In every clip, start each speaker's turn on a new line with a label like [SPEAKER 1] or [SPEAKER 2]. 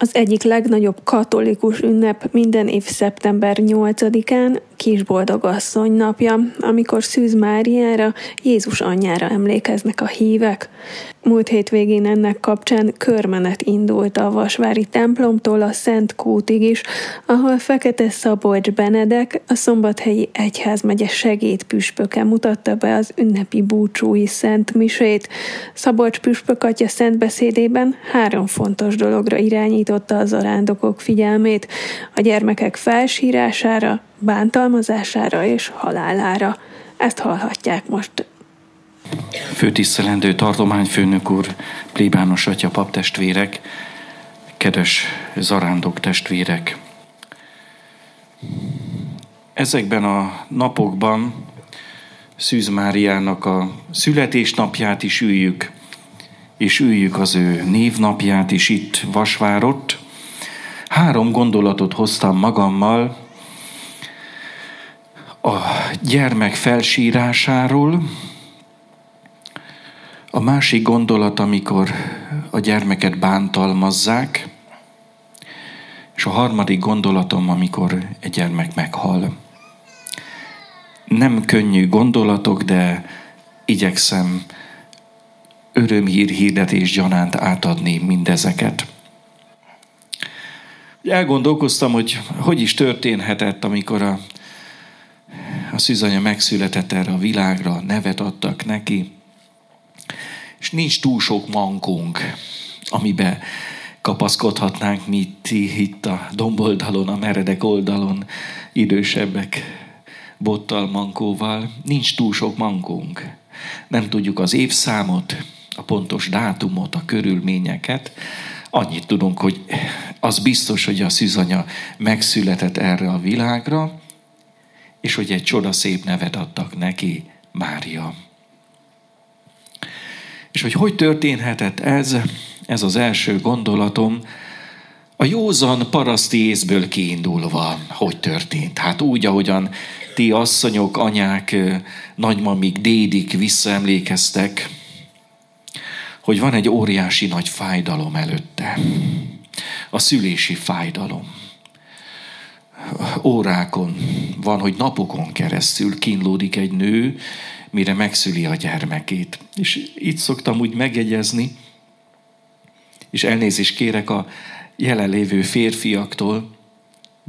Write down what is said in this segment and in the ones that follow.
[SPEAKER 1] Az egyik legnagyobb katolikus ünnep minden év szeptember 8-án Kisboldogasszony napja, amikor Szűz Máriára, Jézus anyjára emlékeznek a hívek. Múlt hétvégén ennek kapcsán körmenet indult a Vasvári templomtól a Szent Kútig is, ahol Fekete Szabolcs Benedek, a Szombathelyi Egyházmegye segédpüspöke mutatta be az ünnepi búcsúi Szent Misét. Szabolcs püspök atya szent beszédében három fontos dologra irányította az arándokok figyelmét, a gyermekek felsírására, bántalmazására és halálára. Ezt hallhatják most
[SPEAKER 2] főtisztelendő tartományfőnök úr, plébános atya, paptestvérek, kedves zarándok testvérek. Ezekben a napokban Szűz Máriának a születésnapját is üljük, és üljük az ő névnapját is itt Vasvárott. Három gondolatot hoztam magammal a gyermek felsírásáról, a másik gondolat, amikor a gyermeket bántalmazzák, és a harmadik gondolatom, amikor egy gyermek meghal. Nem könnyű gondolatok, de igyekszem örömhír hirdetés gyanánt átadni mindezeket. Elgondolkoztam, hogy hogy is történhetett, amikor a, a szűzanya megszületett erre a világra, nevet adtak neki, és nincs túl sok mankónk, amiben kapaszkodhatnánk mi itt a domboldalon, a meredek oldalon, idősebbek bottal, mankóval. Nincs túl sok mankónk. Nem tudjuk az évszámot, a pontos dátumot, a körülményeket. Annyit tudunk, hogy az biztos, hogy a szűzanya megszületett erre a világra, és hogy egy csodaszép nevet adtak neki, Mária. És hogy hogy történhetett ez, ez az első gondolatom, a józan paraszti észből kiindulva, hogy történt? Hát úgy, ahogyan ti asszonyok, anyák, nagymamik, dédik visszaemlékeztek, hogy van egy óriási nagy fájdalom előtte. A szülési fájdalom. Órákon van, hogy napokon keresztül kínlódik egy nő, mire megszüli a gyermekét. És itt szoktam úgy megjegyezni, és elnézést kérek a jelenlévő férfiaktól,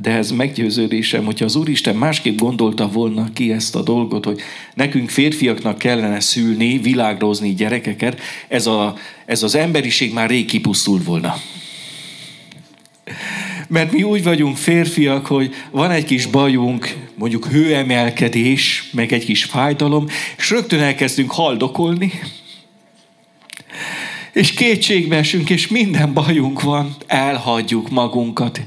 [SPEAKER 2] de ez meggyőződésem, hogyha az Úristen másképp gondolta volna ki ezt a dolgot, hogy nekünk férfiaknak kellene szülni, világrozni gyerekeket, ez, a, ez az emberiség már rég kipusztult volna. Mert mi úgy vagyunk férfiak, hogy van egy kis bajunk, mondjuk hőemelkedés, meg egy kis fájdalom, és rögtön elkezdünk haldokolni, és kétségbe és minden bajunk van, elhagyjuk magunkat.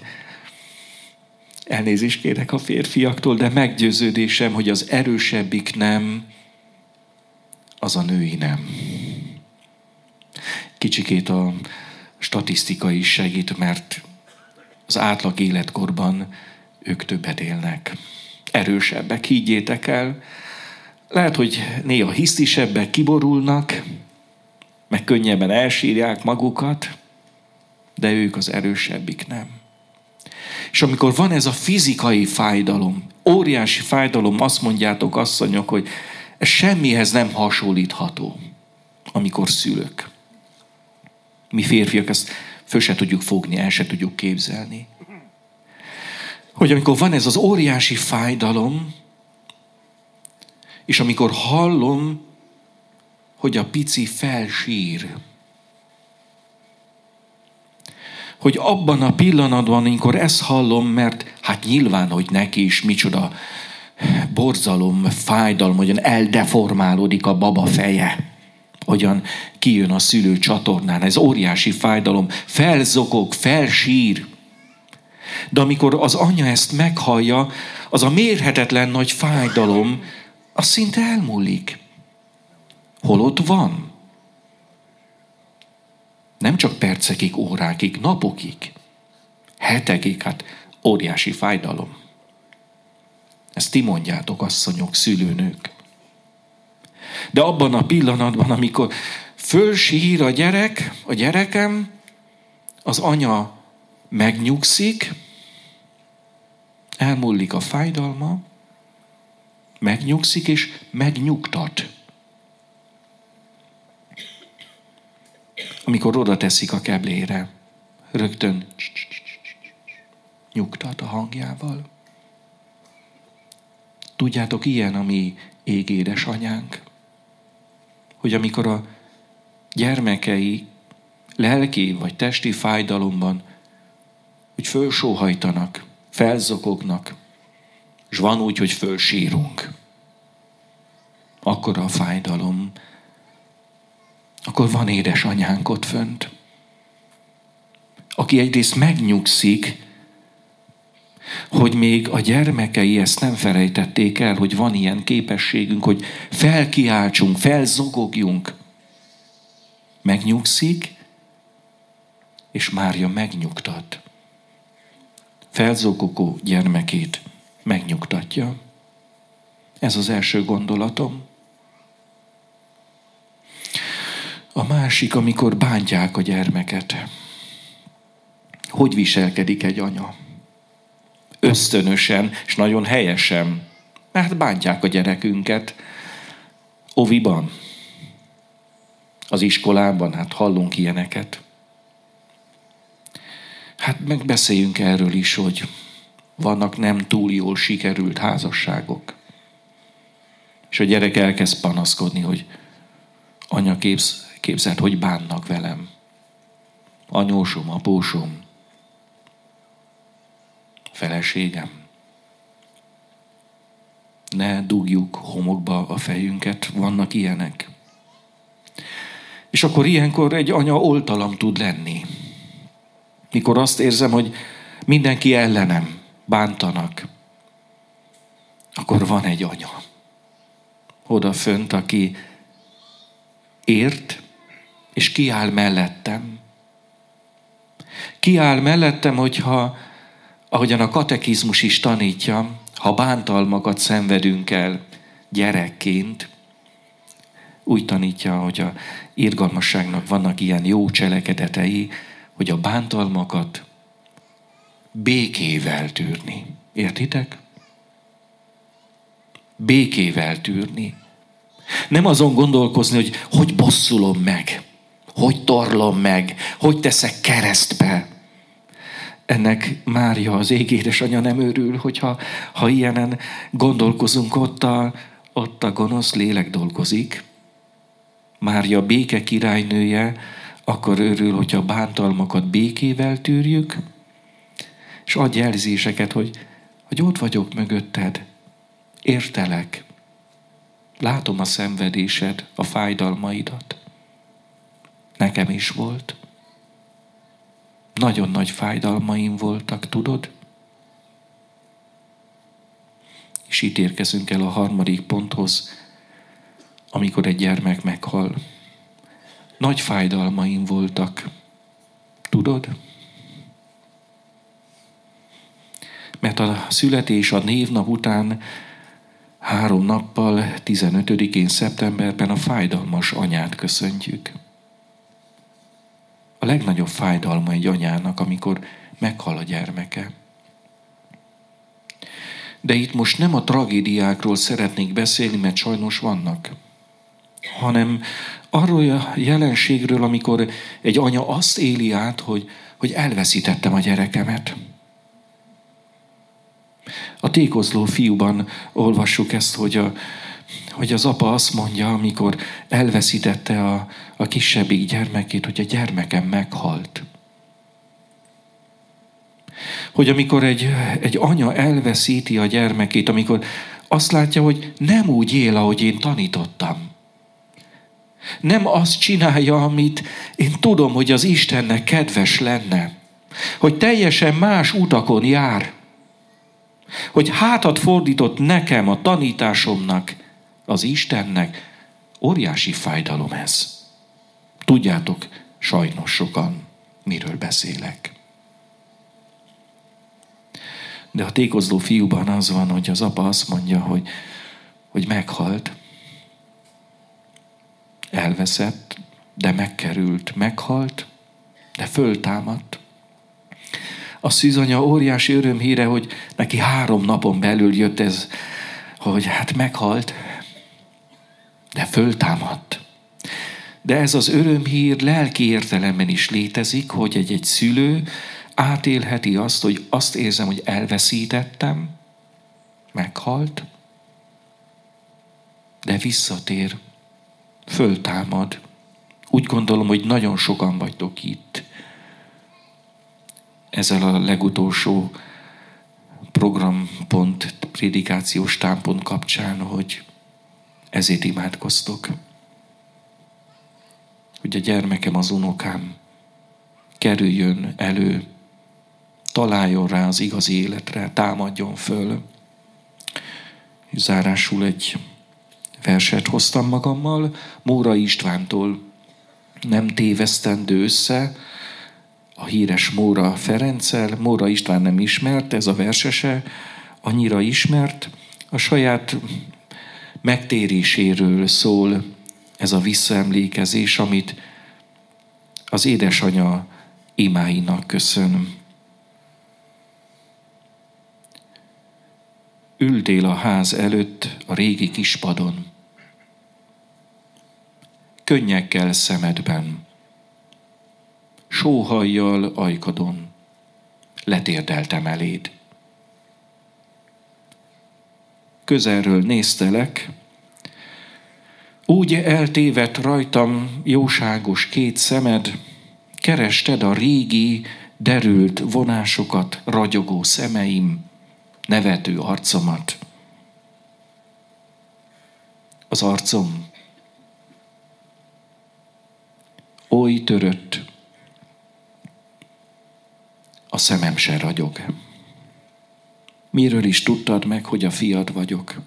[SPEAKER 2] Elnézést kérek a férfiaktól, de meggyőződésem, hogy az erősebbik nem, az a női nem. Kicsikét a statisztika is segít, mert az átlag életkorban ők többet élnek. Erősebbek, higgyétek el. Lehet, hogy néha hisztisebbek kiborulnak, meg könnyebben elsírják magukat, de ők az erősebbik nem. És amikor van ez a fizikai fájdalom, óriási fájdalom, azt mondjátok, asszonyok, hogy ez semmihez nem hasonlítható, amikor szülök. Mi férfiak ezt föl se tudjuk fogni, el se tudjuk képzelni. Hogy amikor van ez az óriási fájdalom, és amikor hallom, hogy a pici felsír, hogy abban a pillanatban, amikor ezt hallom, mert hát nyilván, hogy neki is micsoda borzalom, fájdalom, hogyan eldeformálódik a baba feje hogyan kijön a szülő csatornán. Ez óriási fájdalom. Felzokog, felsír. De amikor az anya ezt meghallja, az a mérhetetlen nagy fájdalom, az szinte elmúlik. Holott van. Nem csak percekig, órákig, napokig, hetekig, hát óriási fájdalom. Ezt ti mondjátok, asszonyok, szülőnők. De abban a pillanatban, amikor fölsír a gyerek, a gyerekem, az anya megnyugszik, elmúlik a fájdalma, megnyugszik és megnyugtat. Amikor oda teszik a keblére, rögtön nyugtat a hangjával. Tudjátok, ilyen a mi égédes anyánk, hogy amikor a gyermekei lelki vagy testi fájdalomban, hogy fölsóhajtanak, felzokognak, és van úgy, hogy fölsírunk. Akkor a fájdalom, akkor van édesanyánk ott fönt, aki egyrészt megnyugszik, hogy még a gyermekei ezt nem felejtették el, hogy van ilyen képességünk, hogy felkiáltsunk, felzogogjunk. Megnyugszik, és Mária megnyugtat. Felzogogó gyermekét megnyugtatja. Ez az első gondolatom. A másik, amikor bántják a gyermeket. Hogy viselkedik egy anya? Ösztönösen, és nagyon helyesen. Hát bántják a gyerekünket. Oviban, az iskolában, hát hallunk ilyeneket. Hát megbeszéljünk erről is, hogy vannak nem túl jól sikerült házasságok. És a gyerek elkezd panaszkodni, hogy anya képz, képzeld, hogy bánnak velem. Anyósom, apósom, feleségem. Ne dugjuk homokba a fejünket, vannak ilyenek. És akkor ilyenkor egy anya oltalam tud lenni. Mikor azt érzem, hogy mindenki ellenem, bántanak, akkor van egy anya. Oda fönt, aki ért, és kiáll mellettem. Kiáll mellettem, hogyha, ahogyan a katekizmus is tanítja, ha bántalmakat szenvedünk el gyerekként, úgy tanítja, hogy a irgalmasságnak vannak ilyen jó cselekedetei, hogy a bántalmakat békével tűrni. Értitek? Békével tűrni. Nem azon gondolkozni, hogy hogy bosszulom meg, hogy torlom meg, hogy teszek keresztbe. Ennek Mária, az égédes anya nem örül, hogyha ha ilyenen gondolkozunk, ott a, ott a gonosz lélek dolgozik. Mária béke királynője, akkor örül, hogyha bántalmakat békével tűrjük, és adj jelzéseket, hogy, hogy ott vagyok mögötted, értelek, látom a szenvedésed, a fájdalmaidat. Nekem is volt. Nagyon nagy fájdalmaim voltak, tudod? És itt érkezünk el a harmadik ponthoz, amikor egy gyermek meghal. Nagy fájdalmaim voltak, tudod? mert a születés a névnap után három nappal, 15-én szeptemberben a fájdalmas anyát köszöntjük. A legnagyobb fájdalma egy anyának, amikor meghal a gyermeke. De itt most nem a tragédiákról szeretnék beszélni, mert sajnos vannak, hanem arról a jelenségről, amikor egy anya azt éli át, hogy, hogy elveszítettem a gyerekemet. A tékozló fiúban olvassuk ezt, hogy, a, hogy az apa azt mondja, amikor elveszítette a, a kisebbik gyermekét, hogy a gyermekem meghalt. Hogy amikor egy, egy anya elveszíti a gyermekét, amikor azt látja, hogy nem úgy él, ahogy én tanítottam. Nem azt csinálja, amit én tudom, hogy az Istennek kedves lenne. Hogy teljesen más utakon jár hogy hátat fordított nekem, a tanításomnak, az Istennek, óriási fájdalom ez. Tudjátok, sajnos sokan, miről beszélek. De a tékozló fiúban az van, hogy az apa azt mondja, hogy, hogy meghalt, elveszett, de megkerült, meghalt, de föltámadt. A szűzanya óriási örömhíre, hogy neki három napon belül jött ez, hogy hát meghalt, de föltámadt. De ez az örömhír lelki értelemben is létezik, hogy egy-egy szülő átélheti azt, hogy azt érzem, hogy elveszítettem, meghalt, de visszatér, föltámad. Úgy gondolom, hogy nagyon sokan vagytok itt. Ezzel a legutolsó programpont, prédikációs támpont kapcsán, hogy ezért imádkoztok. Hogy a gyermekem, az unokám kerüljön elő, találjon rá az igazi életre, támadjon föl. Zárásul egy verset hoztam magammal, Móra Istvántól nem tévesztendő össze, a híres Móra Ferenccel, Móra István nem ismert, ez a versese annyira ismert, a saját megtéréséről szól ez a visszaemlékezés, amit az édesanya imáinak köszönöm. Ültél a ház előtt a régi kispadon. Könnyekkel szemedben, sóhajjal ajkadon, letérdeltem eléd. Közelről néztelek, úgy eltévedt rajtam jóságos két szemed, kerested a régi, derült vonásokat ragyogó szemeim, nevető arcomat. Az arcom oly törött, a szemem se ragyog. Miről is tudtad meg, hogy a fiad vagyok?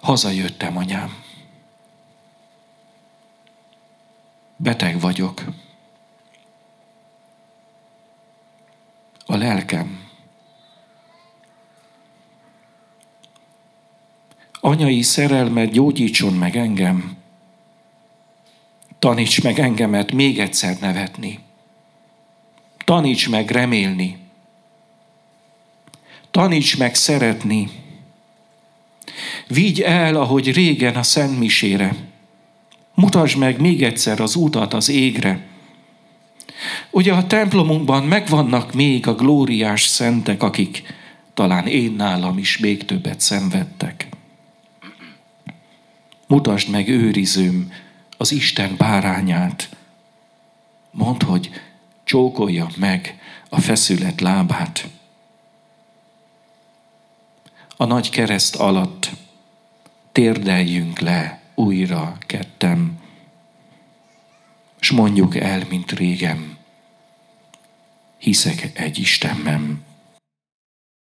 [SPEAKER 2] Hazajöttem, anyám. Beteg vagyok. A lelkem. Anyai szerelmet gyógyítson meg engem. Taníts meg engemet még egyszer nevetni. Taníts meg remélni. Taníts meg szeretni. Vigy el, ahogy régen a Szentmisére. Mutasd meg még egyszer az utat az égre. Ugye a templomunkban megvannak még a glóriás szentek, akik talán én nálam is még többet szenvedtek. Mutasd meg őrizőm az Isten bárányát. Mondd, hogy csókolja meg a feszület lábát. A nagy kereszt alatt térdeljünk le újra kettem, és mondjuk el, mint régen, hiszek egy Istenben.